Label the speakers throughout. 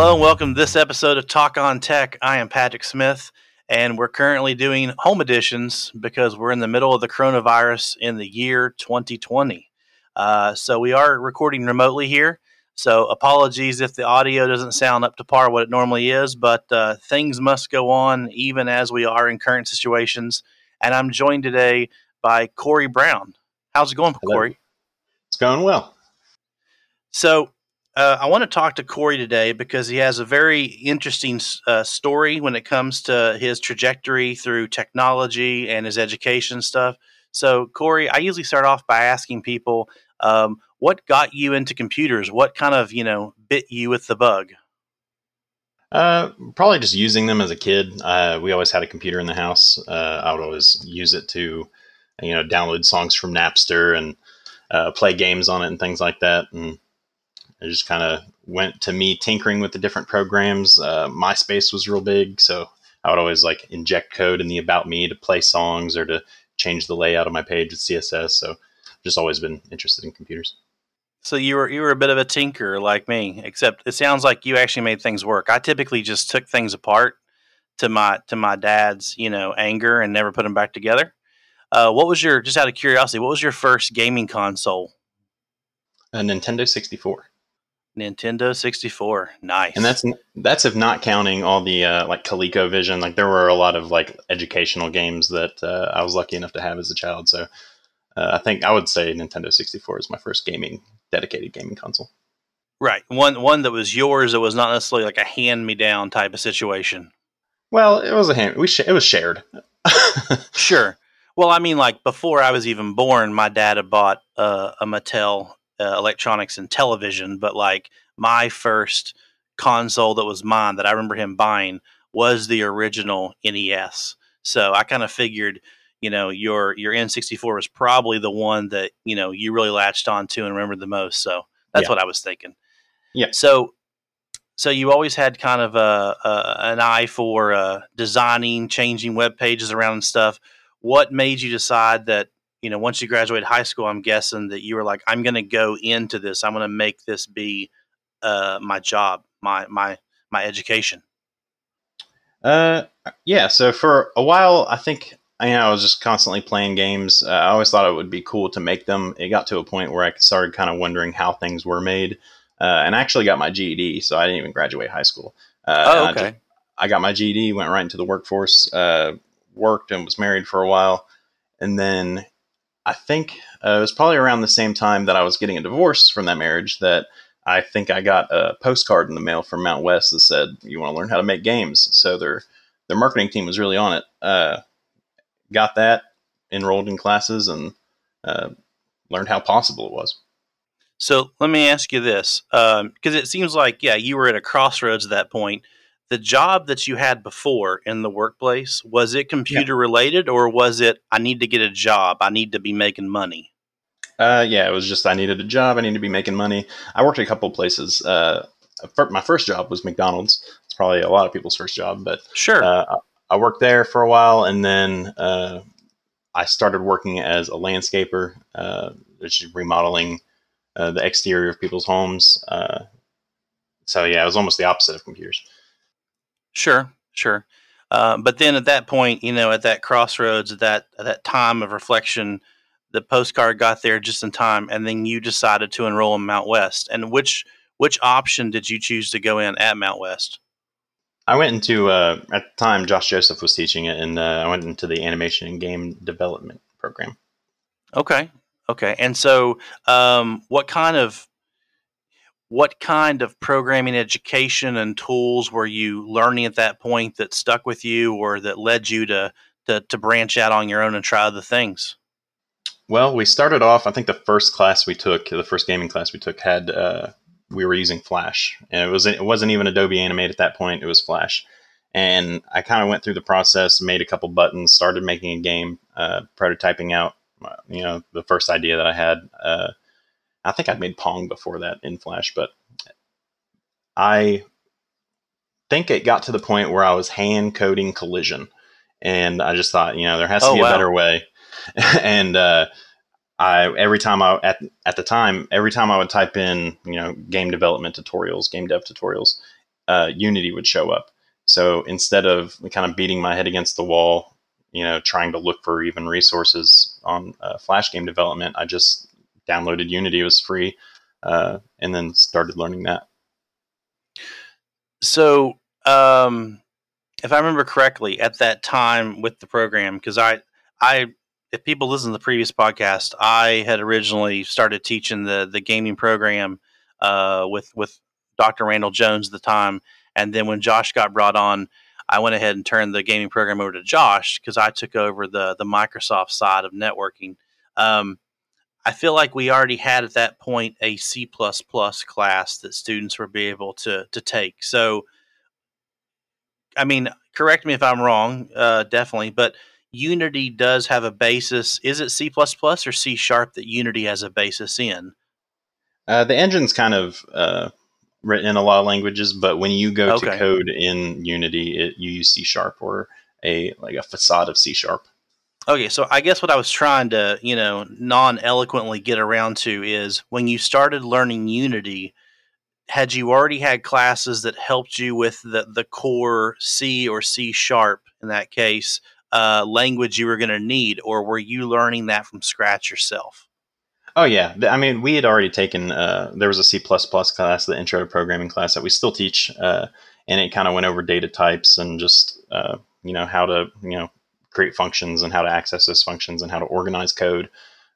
Speaker 1: Hello and welcome to this episode of Talk on Tech. I am Patrick Smith, and we're currently doing home editions because we're in the middle of the coronavirus in the year 2020. Uh, so we are recording remotely here. So apologies if the audio doesn't sound up to par what it normally is, but uh, things must go on even as we are in current situations. And I'm joined today by Corey Brown. How's it going,
Speaker 2: Hello.
Speaker 1: Corey?
Speaker 2: It's going well.
Speaker 1: So uh, I want to talk to Corey today because he has a very interesting uh, story when it comes to his trajectory through technology and his education stuff. So, Corey, I usually start off by asking people, um, what got you into computers? What kind of, you know, bit you with the bug?
Speaker 2: Uh, probably just using them as a kid. Uh, we always had a computer in the house. Uh, I would always use it to, you know, download songs from Napster and uh, play games on it and things like that. And it just kind of went to me tinkering with the different programs. Uh, MySpace was real big, so I would always like inject code in the about me to play songs or to change the layout of my page with CSS. So just always been interested in computers.
Speaker 1: So you were you were a bit of a tinker like me, except it sounds like you actually made things work. I typically just took things apart to my to my dad's you know anger and never put them back together. Uh, what was your just out of curiosity? What was your first gaming console?
Speaker 2: A Nintendo 64.
Speaker 1: Nintendo 64. Nice.
Speaker 2: And that's that's if not counting all the uh, like ColecoVision. Like there were a lot of like educational games that uh, I was lucky enough to have as a child. So uh, I think I would say Nintendo 64 is my first gaming dedicated gaming console.
Speaker 1: right. One one that was yours that was not necessarily like a hand me down type of situation.
Speaker 2: Well, it was a hand. We sh- it was shared.
Speaker 1: Sure. Well, I mean, like before I was even born, my dad had bought uh, a Mattel uh, electronics Intellivision, but like my first console that was mine that I remember him buying was the original NES. So I kind of figured, you know, your your N64 was probably the one that you know you really latched onto and remembered the most. So that's
Speaker 2: Yeah.
Speaker 1: what I was thinking.
Speaker 2: Yeah.
Speaker 1: So so you always had kind of a, a an eye for uh, designing, changing web pages around and stuff. What made you decide that you know once you graduated high school? I'm guessing that you were like, I'm going to go into this. I'm going to make this be uh, my job, my my my education.
Speaker 2: Uh, yeah. So for a while, I think you know, I was just constantly playing games. Uh, I always thought it would be cool to make them. It got to a point where I started kind of wondering how things were made. Uh, and I actually got my GED, so I didn't even graduate high school. Uh,
Speaker 1: Oh,
Speaker 2: and I
Speaker 1: okay.
Speaker 2: I got my GED, went right into the workforce, uh, worked and was married for a while. And then I think uh, it was probably around the same time that I was getting a divorce from that marriage that I think I got a postcard in the mail from Mountwest that said, "You want to learn how to make games." So their their marketing team was really on it. Uh, got that, enrolled in classes, and uh, learned how possible it was.
Speaker 1: So let me ask you this, because it seems like yeah, you were at a crossroads at that point. The job that you had before in the workplace was it computer related, or was it I need to get a job, I need to be making money?
Speaker 2: Uh, yeah, it was just I needed a job. I needed to be making money. I worked at a couple of places. Uh, my first job was McDonald's. It's probably a lot of people's first job, but
Speaker 1: Sure.
Speaker 2: uh, I worked there for a while, and then uh, I started working as a landscaper, uh, which is remodeling uh, the exterior of people's homes. Uh, so yeah, it was almost the opposite of computers.
Speaker 1: Sure, sure. Uh, but then at that point, you know, at that crossroads, at that at that time of reflection, the postcard got there just in time, and then you decided to enroll in Mountwest. And which which option did you choose to go in at Mountwest?
Speaker 2: I went into uh, at the time Josh Joseph was teaching it, and uh, I went into the animation and game development program.
Speaker 1: Okay, okay. And so, um, what kind of what kind of programming education and tools were you learning at that point that stuck with you, or that led you to to, to branch out on your own and try other things?
Speaker 2: Well, we started off. I think the first class we took, the first gaming class we took, had uh, we were using Flash, and it was it wasn't even Adobe Animate at that point. It was Flash, and I kind of went through the process, made a couple buttons, started making a game, uh, prototyping out, uh, you know, the first idea that I had. Uh, I think I'd made Pong before that in Flash, but I think it got to the point where I was hand coding collision, and I just thought, you know, there has to
Speaker 1: Oh,
Speaker 2: be
Speaker 1: wow.
Speaker 2: a better way, and uh, I every time I at at the time every time I would type in you know game development tutorials, game dev tutorials, uh, Unity would show up. So instead of kind of beating my head against the wall, you know, trying to look for even resources on uh, Flash game development, I just downloaded Unity. It was free, uh, and then started learning that.
Speaker 1: So, um, if I remember correctly, at that time with the program, because I, I, if people listen to the previous podcast, I had originally started teaching the the gaming program uh, with with Dr. Randall Jones at the time, and then when Josh got brought on, I went ahead and turned the gaming program over to Josh because I took over the the Microsoft side of networking. Um, I feel like we already had at that point a C class that students were be able to to take. So, I mean, correct me if I'm wrong, uh, definitely, but Unity does have a basis. Is it C or C sharp that Unity has a basis in?
Speaker 2: Uh, the engine's kind of uh, written in a lot of languages, but when you go okay. to code in Unity, it, you use C sharp or a like a facade of C sharp.
Speaker 1: Okay, so I guess what I was trying to, you know, non eloquently get around to is when you started learning Unity, had you already had classes that helped you with the, the core C or C sharp in that case uh, language you were going to need, or were you learning that from scratch yourself?
Speaker 2: Oh yeah, I mean, we had already taken. Uh, there was a C class, the intro to programming class that we still teach, uh, and it kind of went over data types and just uh, you know how to you know create functions and how to access those functions and how to organize code.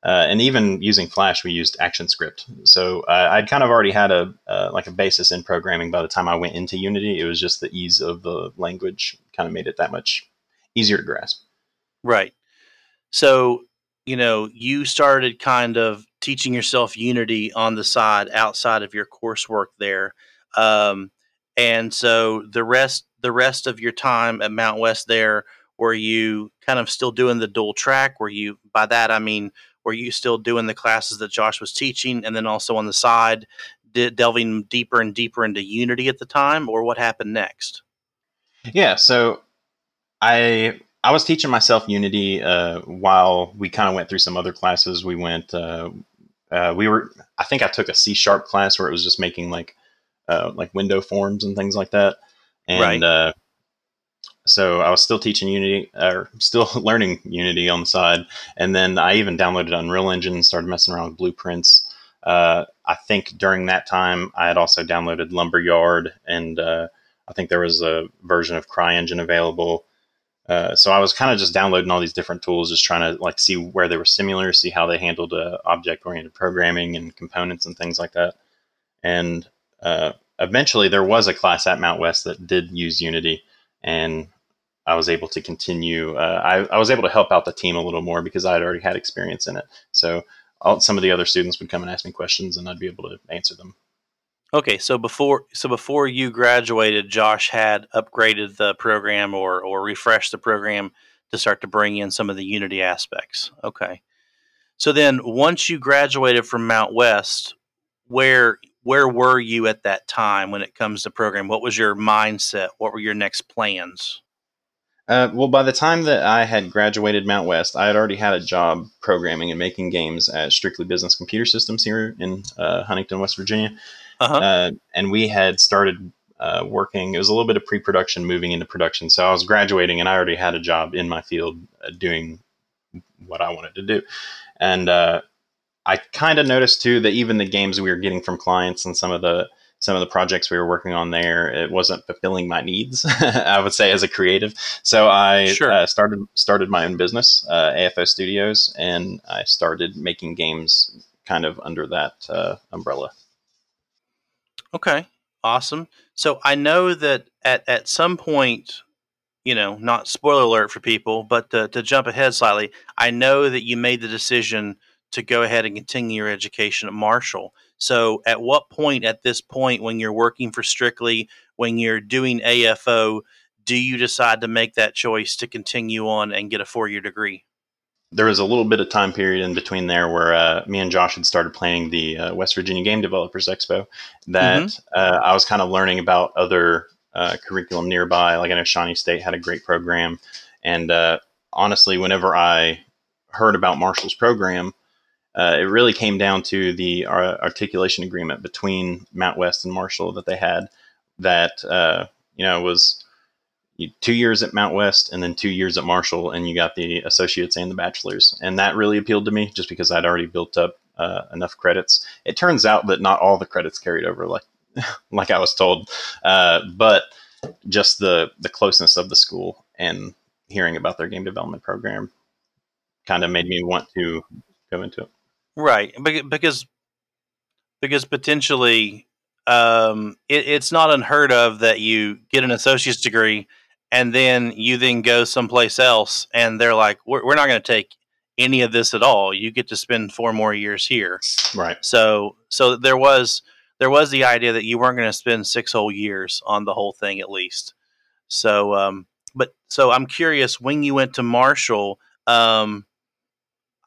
Speaker 2: Uh, and even using Flash, we used ActionScript. So uh, I'd kind of already had a uh, like a basis in programming by the time I went into Unity. It was just the ease of the language kind of made it that much easier to grasp.
Speaker 1: Right. So you know you started kind of teaching yourself Unity on the side outside of your coursework there, um, and so the rest the rest of your time at Mountwest there were you kind of still doing the dual track? Were you, by that I mean, were you still doing the classes that Josh was teaching and then also on the side delving deeper and deeper into Unity at the time, or what happened next?
Speaker 2: Yeah, so I I was teaching myself Unity uh, while we kind of went through some other classes. We went, uh, uh, we were, I think I took a C sharp class where it was just making like, uh, like window forms and things like that. And right. So I was still teaching Unity or still learning Unity on the side, and then I even downloaded Unreal Engine, and started messing around with blueprints. Uh, I think during that time I had also downloaded Lumberyard, and uh, I think there was a version of CryEngine available. Uh, so I was kind of just downloading all these different tools, just trying to like see where they were similar, see how they handled uh, object-oriented programming and components and things like that. And uh, eventually, there was a class at Mountwest that did use Unity, and I was able to continue. Uh, I, I, was able to help out the team a little more because I had already had experience in it. So all, some of the other students would come and ask me questions, and I'd be able to answer them.
Speaker 1: Okay, so before so before you graduated, Josh had upgraded the program or or refreshed the program to start to bring in some of the Unity aspects. Okay, so then once you graduated from Mountwest, where where were you at that time when it comes to program? What was your mindset? What were your next plans?
Speaker 2: Uh, well, by the time that I had graduated Mountwest, I had already had a job programming and making games at Strictly Business Computer Systems here in uh, Huntington, West Virginia. Uh-huh. Uh, and we had started uh, working. It was a little bit of pre-production, moving into production. So I was graduating, and I already had a job in my field uh, doing what I wanted to do. And uh, I kind of noticed too that even the games we were getting from clients and some of the some of the projects we were working on there, it wasn't fulfilling my needs. I would say as a creative, so I sure. uh, started started my own business, uh, AFO Studios, and I started making games kind of under that uh, umbrella.
Speaker 1: Okay, awesome. So I know that at at some point, you know, not spoiler alert for people, but to, to jump ahead slightly, I know that you made the decision to go ahead and continue your education at Marshall. So, at what point at this point, when you're working for Strictly, when you're doing AFO, do you decide to make that choice to continue on and get a four year degree?
Speaker 2: There was a little bit of time period in between there where uh, me and Josh had started planning the uh, West Virginia Game Developers Expo. That mm-hmm. uh, I was kind of learning about other uh, curriculum nearby. Like I know Shawnee State had a great program, and uh, honestly, whenever I heard about Marshall's program, uh, it really came down to the uh, articulation agreement between Mountwest and Marshall that they had, that uh, you know was two years at Mountwest and then two years at Marshall, and you got the associates and the bachelors, and that really appealed to me just because I'd already built up uh, enough credits. It turns out that not all the credits carried over, like like I was told, uh, but just the the closeness of the school and hearing about their game development program kind of made me want to go into it.
Speaker 1: Right, because because potentially um, it, it's not unheard of that you get an associate's degree and then you then go someplace else and they're like, we're, we're not going to take any of this at all. You get to spend four more years here.
Speaker 2: Right.
Speaker 1: So so there was there was the idea that you weren't going to spend six whole years on the whole thing at least. So um, but so I'm curious when you went to Marshall. Um,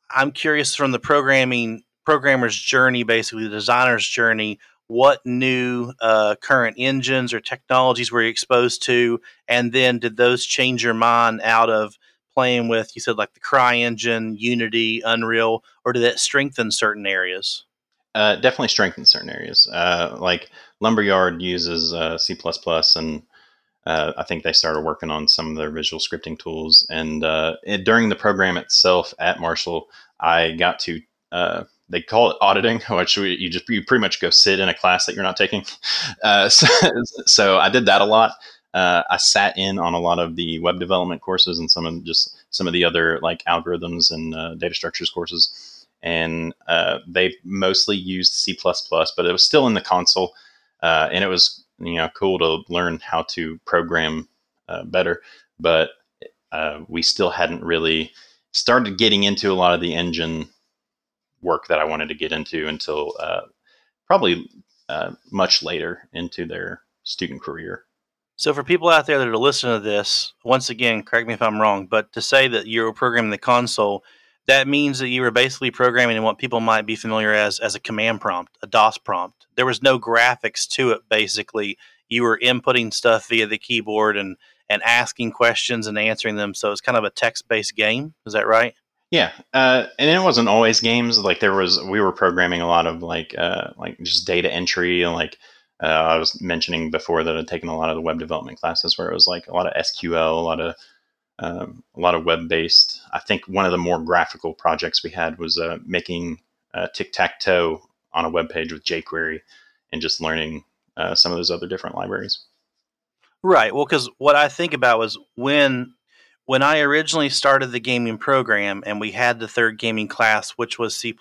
Speaker 1: I'm curious from the programming programmer's journey, basically the designer's journey. What new uh, current engines or technologies were you exposed to, and then did those change your mind out of playing with? You said like the CryEngine, Unity, Unreal, or did that strengthen certain areas?
Speaker 2: Uh, definitely strengthen certain areas. Uh, like Lumberyard uses uh, C++, and uh, I think they started working on some of their visual scripting tools. And uh, it, during the program itself at Marshall, I got to uh, they call it auditing, which you just you pretty much go sit in a class that you're not taking. Uh, so, so, I did that a lot. Uh, I sat in on a lot of the web development courses and some of just some of the other like algorithms and uh, data structures courses. And they mostly used C++, but it was still in the console, and it was you know cool to learn how to program uh, better but uh, we still hadn't really started getting into a lot of the engine work that i wanted to get into until uh, probably uh, much later into their student career.
Speaker 1: So for people out there that are listening to this once again correct me if i'm wrong but to say that you're programming the console that means that you were basically programming in what people might be familiar as as a command prompt, a DOS prompt. There was no graphics to it. Basically, you were inputting stuff via the keyboard and and asking questions and answering them. So it's kind of a text based game. Is that right?
Speaker 2: Yeah, uh, and it wasn't always games. Like there was, we were programming a lot of like uh, like just data entry and like uh, I was mentioning before that I'd taken a lot of the web development classes where it was like a lot of SQL, a lot of um, a lot of web based. I think one of the more graphical projects we had was uh, making uh, tic tac toe on a web page with jQuery and just learning uh, some of those other different libraries.
Speaker 1: Right. Well, because what I think about was when when I originally started the gaming program and we had the third gaming class, which was C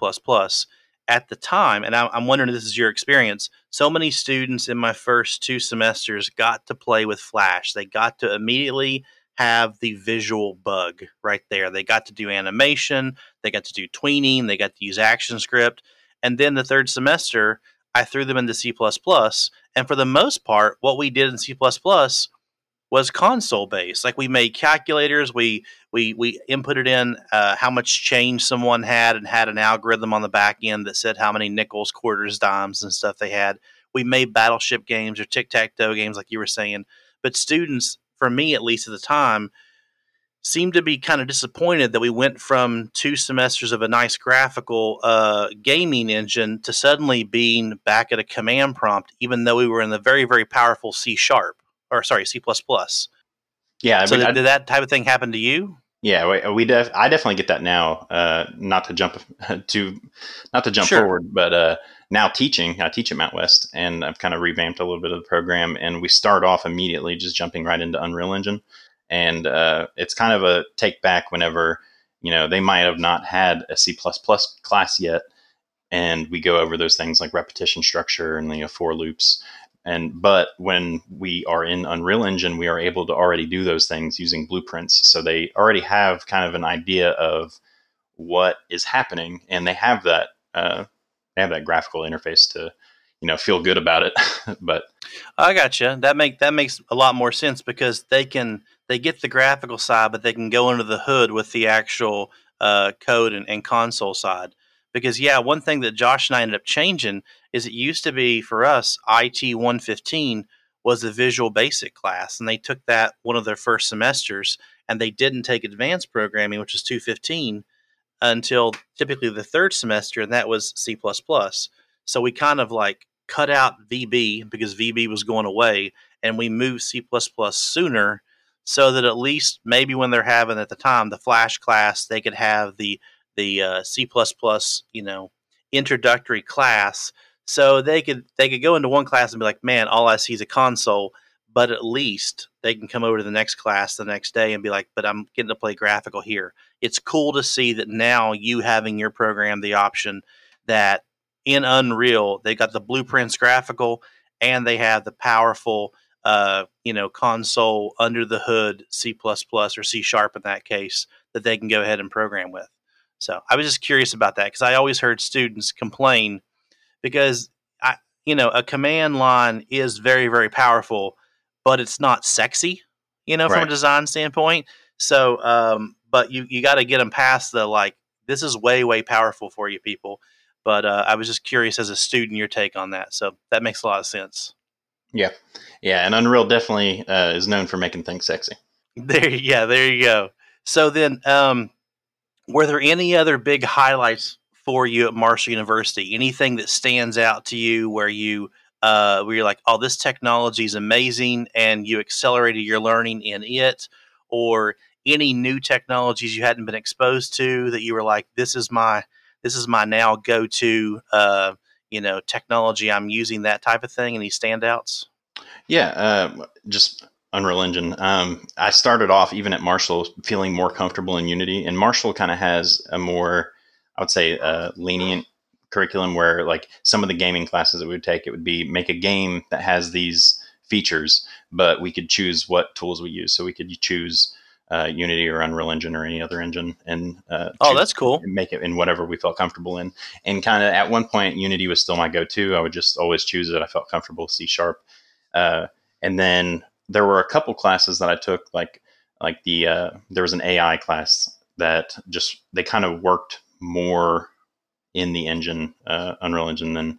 Speaker 1: at the time, and I'm wondering if this is your experience. So many students in my first two semesters got to play with Flash. They got to immediately have the visual bug right there. They got to do animation, they got to do tweening, they got to use ActionScript. And then the third semester, I threw them into C. And for the most part, what we did in C was console based. Like we made calculators, we we we inputted in uh, how much change someone had and had an algorithm on the back end that said how many nickels, quarters, dimes, and stuff they had. We made battleship games or tic tac toe games, like you were saying. But students for me at least at the time, seemed to be kind of disappointed that we went from two semesters of a nice graphical uh, gaming engine to suddenly being back at a command prompt, even though we were in the very, very powerful C sharp or sorry, C.
Speaker 2: plus Yeah.
Speaker 1: So, did, did, that type of thing happen to you?
Speaker 2: Yeah, we, we def- I definitely get that now. Uh, not to jump to, not to jump sure. forward, but uh, now teaching. I teach at Mountwest, and I've kind of revamped a little bit of the program. And we start off immediately just jumping right into Unreal Engine, and uh, it's kind of a take back whenever you know they might have not had a C class yet, and we go over those things like repetition structure and you know for loops. And but when we are in Unreal Engine, we are able to already do those things using blueprints. So they already have kind of an idea of what is happening, and they have that uh, they have that graphical interface to you know feel good about it. But
Speaker 1: i got you that make that makes a lot more sense because they can they get the graphical side but they can go under the hood with the actual uh, code and, and console side because yeah one thing that josh and i ended up changing is it used to be for us it 115 was the visual basic class and they took that one of their first semesters and they didn't take advanced programming which was 215 until typically the third semester, and that was C. So we kind of like cut out VB because VB was going away, and we moved C sooner so that at least maybe when they're having at the time the Flash class, they could have the the uh, C you know introductory class, so they could they could go into one class and be like, man, all I see is a console. But at least they can come over to the next class the next day and be like, but I'm getting to play graphical here. It's cool to see that now you having your program the option that in Unreal they got the blueprints graphical and they have the powerful uh, you know, console under the hood C or C sharp in that case that they can go ahead and program with. So I was just curious about that because I always heard students complain because I, you know, a command line is very, very powerful, but it's not sexy, you know, right. from a design standpoint. So, um, but you, you got to get them past the like, this is way, way powerful for you people. But uh, I was just curious as a student, your take on that. So that makes a lot of sense.
Speaker 2: Yeah, yeah, and Unreal definitely uh, is known for making things sexy.
Speaker 1: There, yeah, there you go. So then, um, were there any other big highlights for you at Marshall University? Anything that stands out to you where you uh, where you're like, oh, this technology is amazing, and you accelerated your learning in it, or any new technologies you hadn't been exposed to that you were like, this is my this is my now go to uh, you know technology I'm using that type of thing. Any standouts?
Speaker 2: Yeah, uh, just Unreal Engine. Um, I started off even at Marshall feeling more comfortable in Unity, and Marshall kind of has a more, I would say, uh, lenient curriculum where like some of the gaming classes that we would take, it would be make a game that has these features, but we could choose what tools we use. So we could choose uh, Unity or Unreal Engine or any other engine, and uh,
Speaker 1: oh, that's cool.
Speaker 2: Make it in whatever we felt comfortable in. And kind of at one point, Unity was still my go-to. I would just always choose it. I felt comfortable C sharp, uh, and then there were a couple classes that I took, like like the uh, there was an AI class that just they kind of worked more in the engine, uh, Unreal Engine than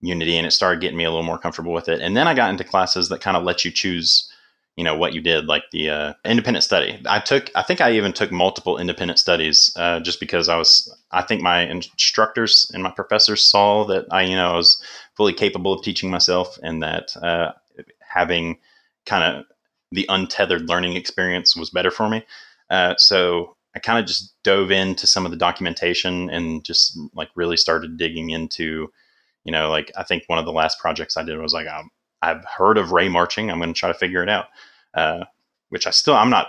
Speaker 2: Unity, and it started getting me a little more comfortable with it. And then I got into classes that kind of let you choose you know what you did like the uh, independent study i took i think i even took multiple independent studies uh, just because i was i think my instructors and my professors saw that i you know i was fully capable of teaching myself and that uh, having kind of the untethered learning experience was better for me uh, so i kind of just dove into some of the documentation and just like really started digging into you know like i think one of the last projects i did was like um, I've heard of ray marching. I'm going to try to figure it out uh, which I still I'm not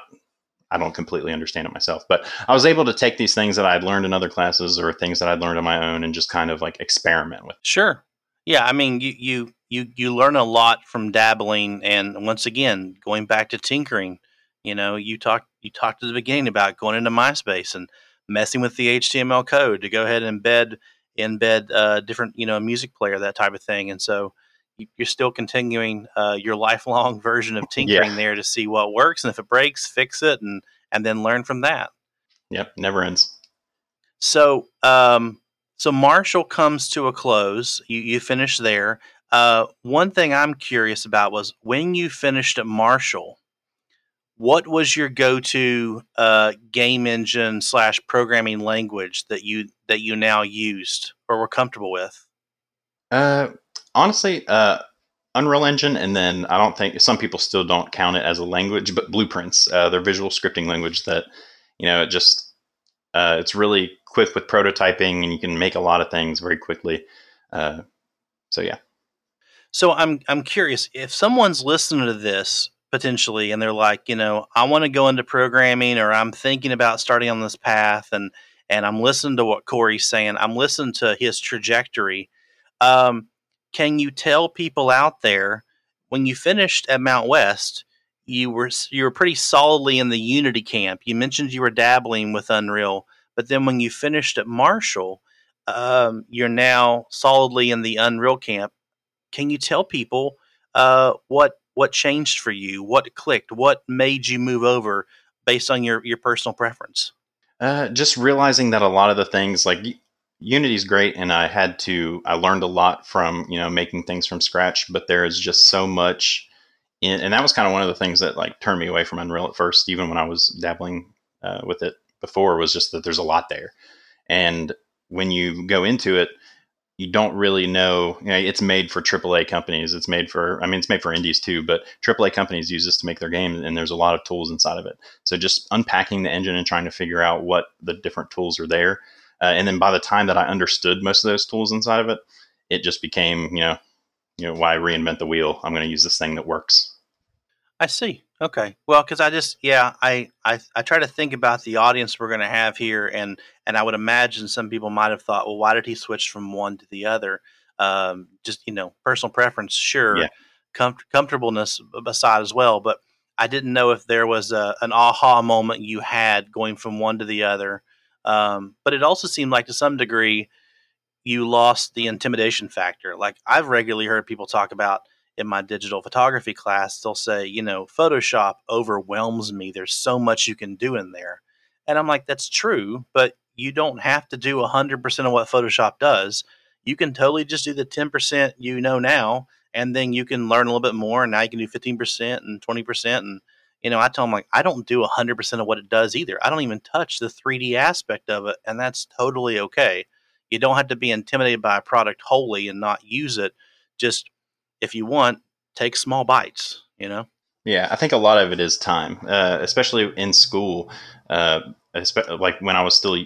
Speaker 2: I don't completely understand it myself, but I was able to take these things that I'd learned in other classes or things that I'd learned on my own and just kind of like experiment with.
Speaker 1: Sure. Yeah, I mean, you you you you learn a lot from dabbling, and once again, going back to tinkering. You know, you talked you talked at the beginning about going into MySpace and messing with the HTML code to go ahead and embed embed uh, different you know music player that type of thing, and so you're still continuing uh, your lifelong version of tinkering yeah. there to see what works, and if it breaks, fix it, and and then learn from that.
Speaker 2: Yep, never ends.
Speaker 1: So, um, so Marshall comes to a close. You you finish there. Uh, one thing I'm curious about was when you finished at Marshall. What was your go-to uh, game engine slash programming language that you that you now used or were comfortable with?
Speaker 2: Uh, honestly, uh, Unreal Engine, and then I don't think some people still don't count it as a language, but Blueprints, uh, their visual scripting language that you know it just uh, it's really quick with prototyping, and you can make a lot of things very quickly. Uh, so yeah.
Speaker 1: So I'm I'm curious if someone's listening to this potentially, and they're like, you know, I want to go into programming, or I'm thinking about starting on this path, and and I'm listening to what Corey's saying. I'm listening to his trajectory. Um, can you tell people out there when you finished at Mountwest, you were you were pretty solidly in the Unity camp. You mentioned you were dabbling with Unreal, but then when you finished at Marshall, um, you're now solidly in the Unreal camp. Can you tell people uh, what what changed for you? What clicked? What made you move over based on your your personal preference?
Speaker 2: Uh, just realizing that a lot of the things like Unity's great, and I had to. I learned a lot from you know making things from scratch. But there is just so much, in, and that was kind of one of the things that like turned me away from Unreal at first. Even when I was dabbling uh, with it before, was just that there's a lot there, and when you go into it, you don't really know, you know, it's made for AAA companies. It's made for, I mean, it's made for indies too, but AAA companies use this to make their game, and there's a lot of tools inside of it. So just unpacking the engine and trying to figure out what the different tools are there. Uh, and then by the time that I understood most of those tools inside of it, it just became, you know, you know, why reinvent the wheel? I'm going to use this thing that works.
Speaker 1: I see. Okay. Well, because I just yeah, I, I I try to think about the audience we're going to have here, and and I would imagine some people might have thought, well, why did he switch from one to the other? Um, just you know, personal preference, sure, yeah. Com- comfortableness aside as well, but I didn't know if there was a, an aha moment you had going from one to the other. Um, but it also seemed like to some degree you lost the intimidation factor. Like I've regularly heard people talk about in my digital photography class, they'll say, you know, Photoshop overwhelms me. There's so much you can do in there. And I'm like, that's true, but you don't have to do 100% of what Photoshop does. You can totally just do the 10% you know now, and then you can learn a little bit more. And now you can do 15% and 20%. And, you know, I tell them, like, I don't do 100% of what it does either. I don't even touch the 3D aspect of it. And that's totally okay. You don't have to be intimidated by a product wholly and not use it. Just if you want, take small bites, you know?
Speaker 2: Yeah, I think a lot of it is time, uh, especially in school. Uh, like when I was still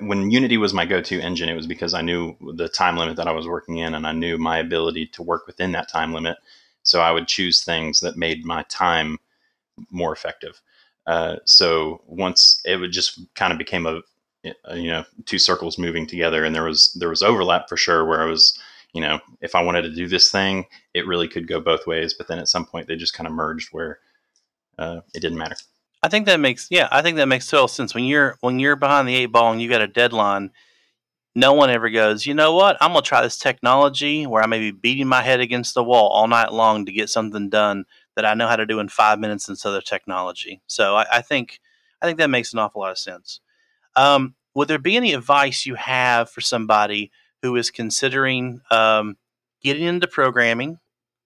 Speaker 2: when Unity was my go-to engine, it was because I knew the time limit that I was working in, and I knew my ability to work within that time limit. So I would choose things that made my time more effective. Uh, so once it would just kind of became a, a, you know two circles moving together, and there was there was overlap for sure where I was you know, if I wanted to do this thing, it really could go both ways. But then at some point, they just kind of merged where uh, it didn't matter.
Speaker 1: I think that makes yeah, I think that makes total sense. When you're when you're behind the eight ball and you got a deadline, no one ever goes, you know what? I'm gonna try this technology where I may be beating my head against the wall all night long to get something done that I know how to do in five minutes instead of technology. So I, I think I think that makes an awful lot of sense. Um, would there be any advice you have for somebody who is considering um, getting into programming,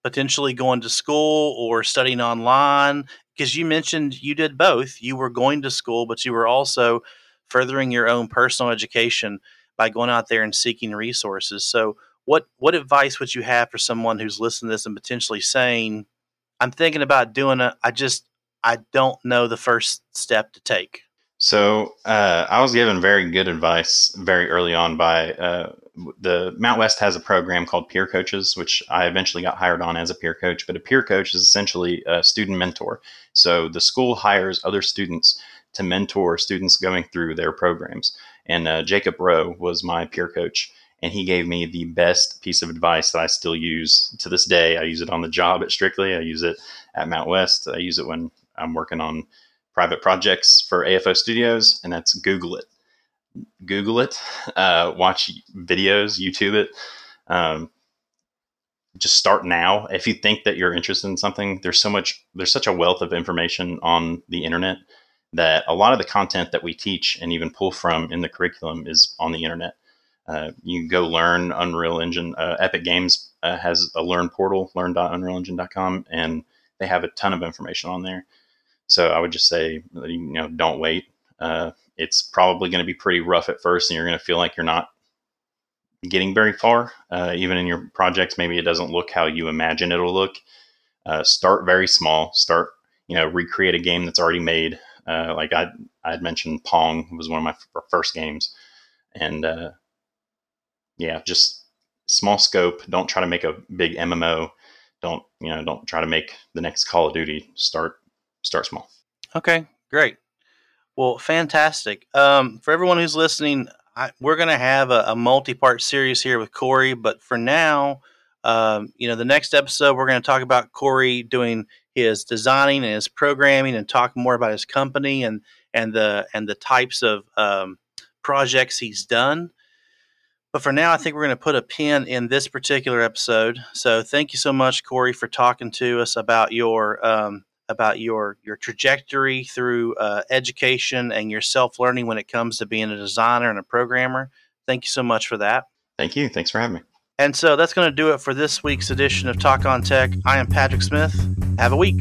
Speaker 1: potentially going to school or studying online? Because you mentioned you did both. You were going to school, but you were also furthering your own personal education by going out there and seeking resources. So, what what advice would you have for someone who's listening to this and potentially saying, "I'm thinking about doing it. I just I don't know the first step to take."
Speaker 2: So uh, I was given very good advice very early on by uh, the Mountwest has a program called Peer Coaches, which I eventually got hired on as a peer coach. But a peer coach is essentially a student mentor. So the school hires other students to mentor students going through their programs. And uh, Jacob Rowe was my peer coach, and he gave me the best piece of advice that I still use to this day. I use it on the job at Strictly. I use it at Mountwest. I use it when I'm working on private projects for AFO Studios, and that's Google it. Google it, uh, watch videos, YouTube it. Um, just start now. If you think that you're interested in something, there's so much, there's such a wealth of information on the internet that a lot of the content that we teach and even pull from in the curriculum is on the internet. Uh, you can go learn Unreal Engine. Uh, Epic Games uh, has a learn portal, learn.unrealengine.com, and they have a ton of information on there. So I would just say, you know, don't wait. It's probably going to be pretty rough at first, and you're going to feel like you're not getting very far. Uh, even in your projects, maybe it doesn't look how you imagine it'll look. Uh, start very small. Start, you know, recreate a game that's already made. Uh, like I, I had mentioned, Pong was one of my f- first games, and uh, yeah, just small scope. Don't try to make a big MMO. Don't you know? Don't try to make the next Call of Duty. Start start small.
Speaker 1: Okay, great. Well, fantastic. Um, for everyone who's listening, I, we're going to have a, a, multi-part series here with Corey, but for now, um, you know, the next episode we're going to talk about Corey doing his designing and his programming, and talk more about his company and and the and the types of um, projects he's done. But for now, I think we're going to put a pin in this particular episode. So thank you so much, Corey, for talking to us about your um, about your your trajectory through uh, education and your self learning when it comes to being a designer and a programmer. Thank you so much for that.
Speaker 2: Thank you. Thanks for having me.
Speaker 1: And so that's going to do it for this week's edition of Talk on Tech. I am Patrick Smith. Have a week.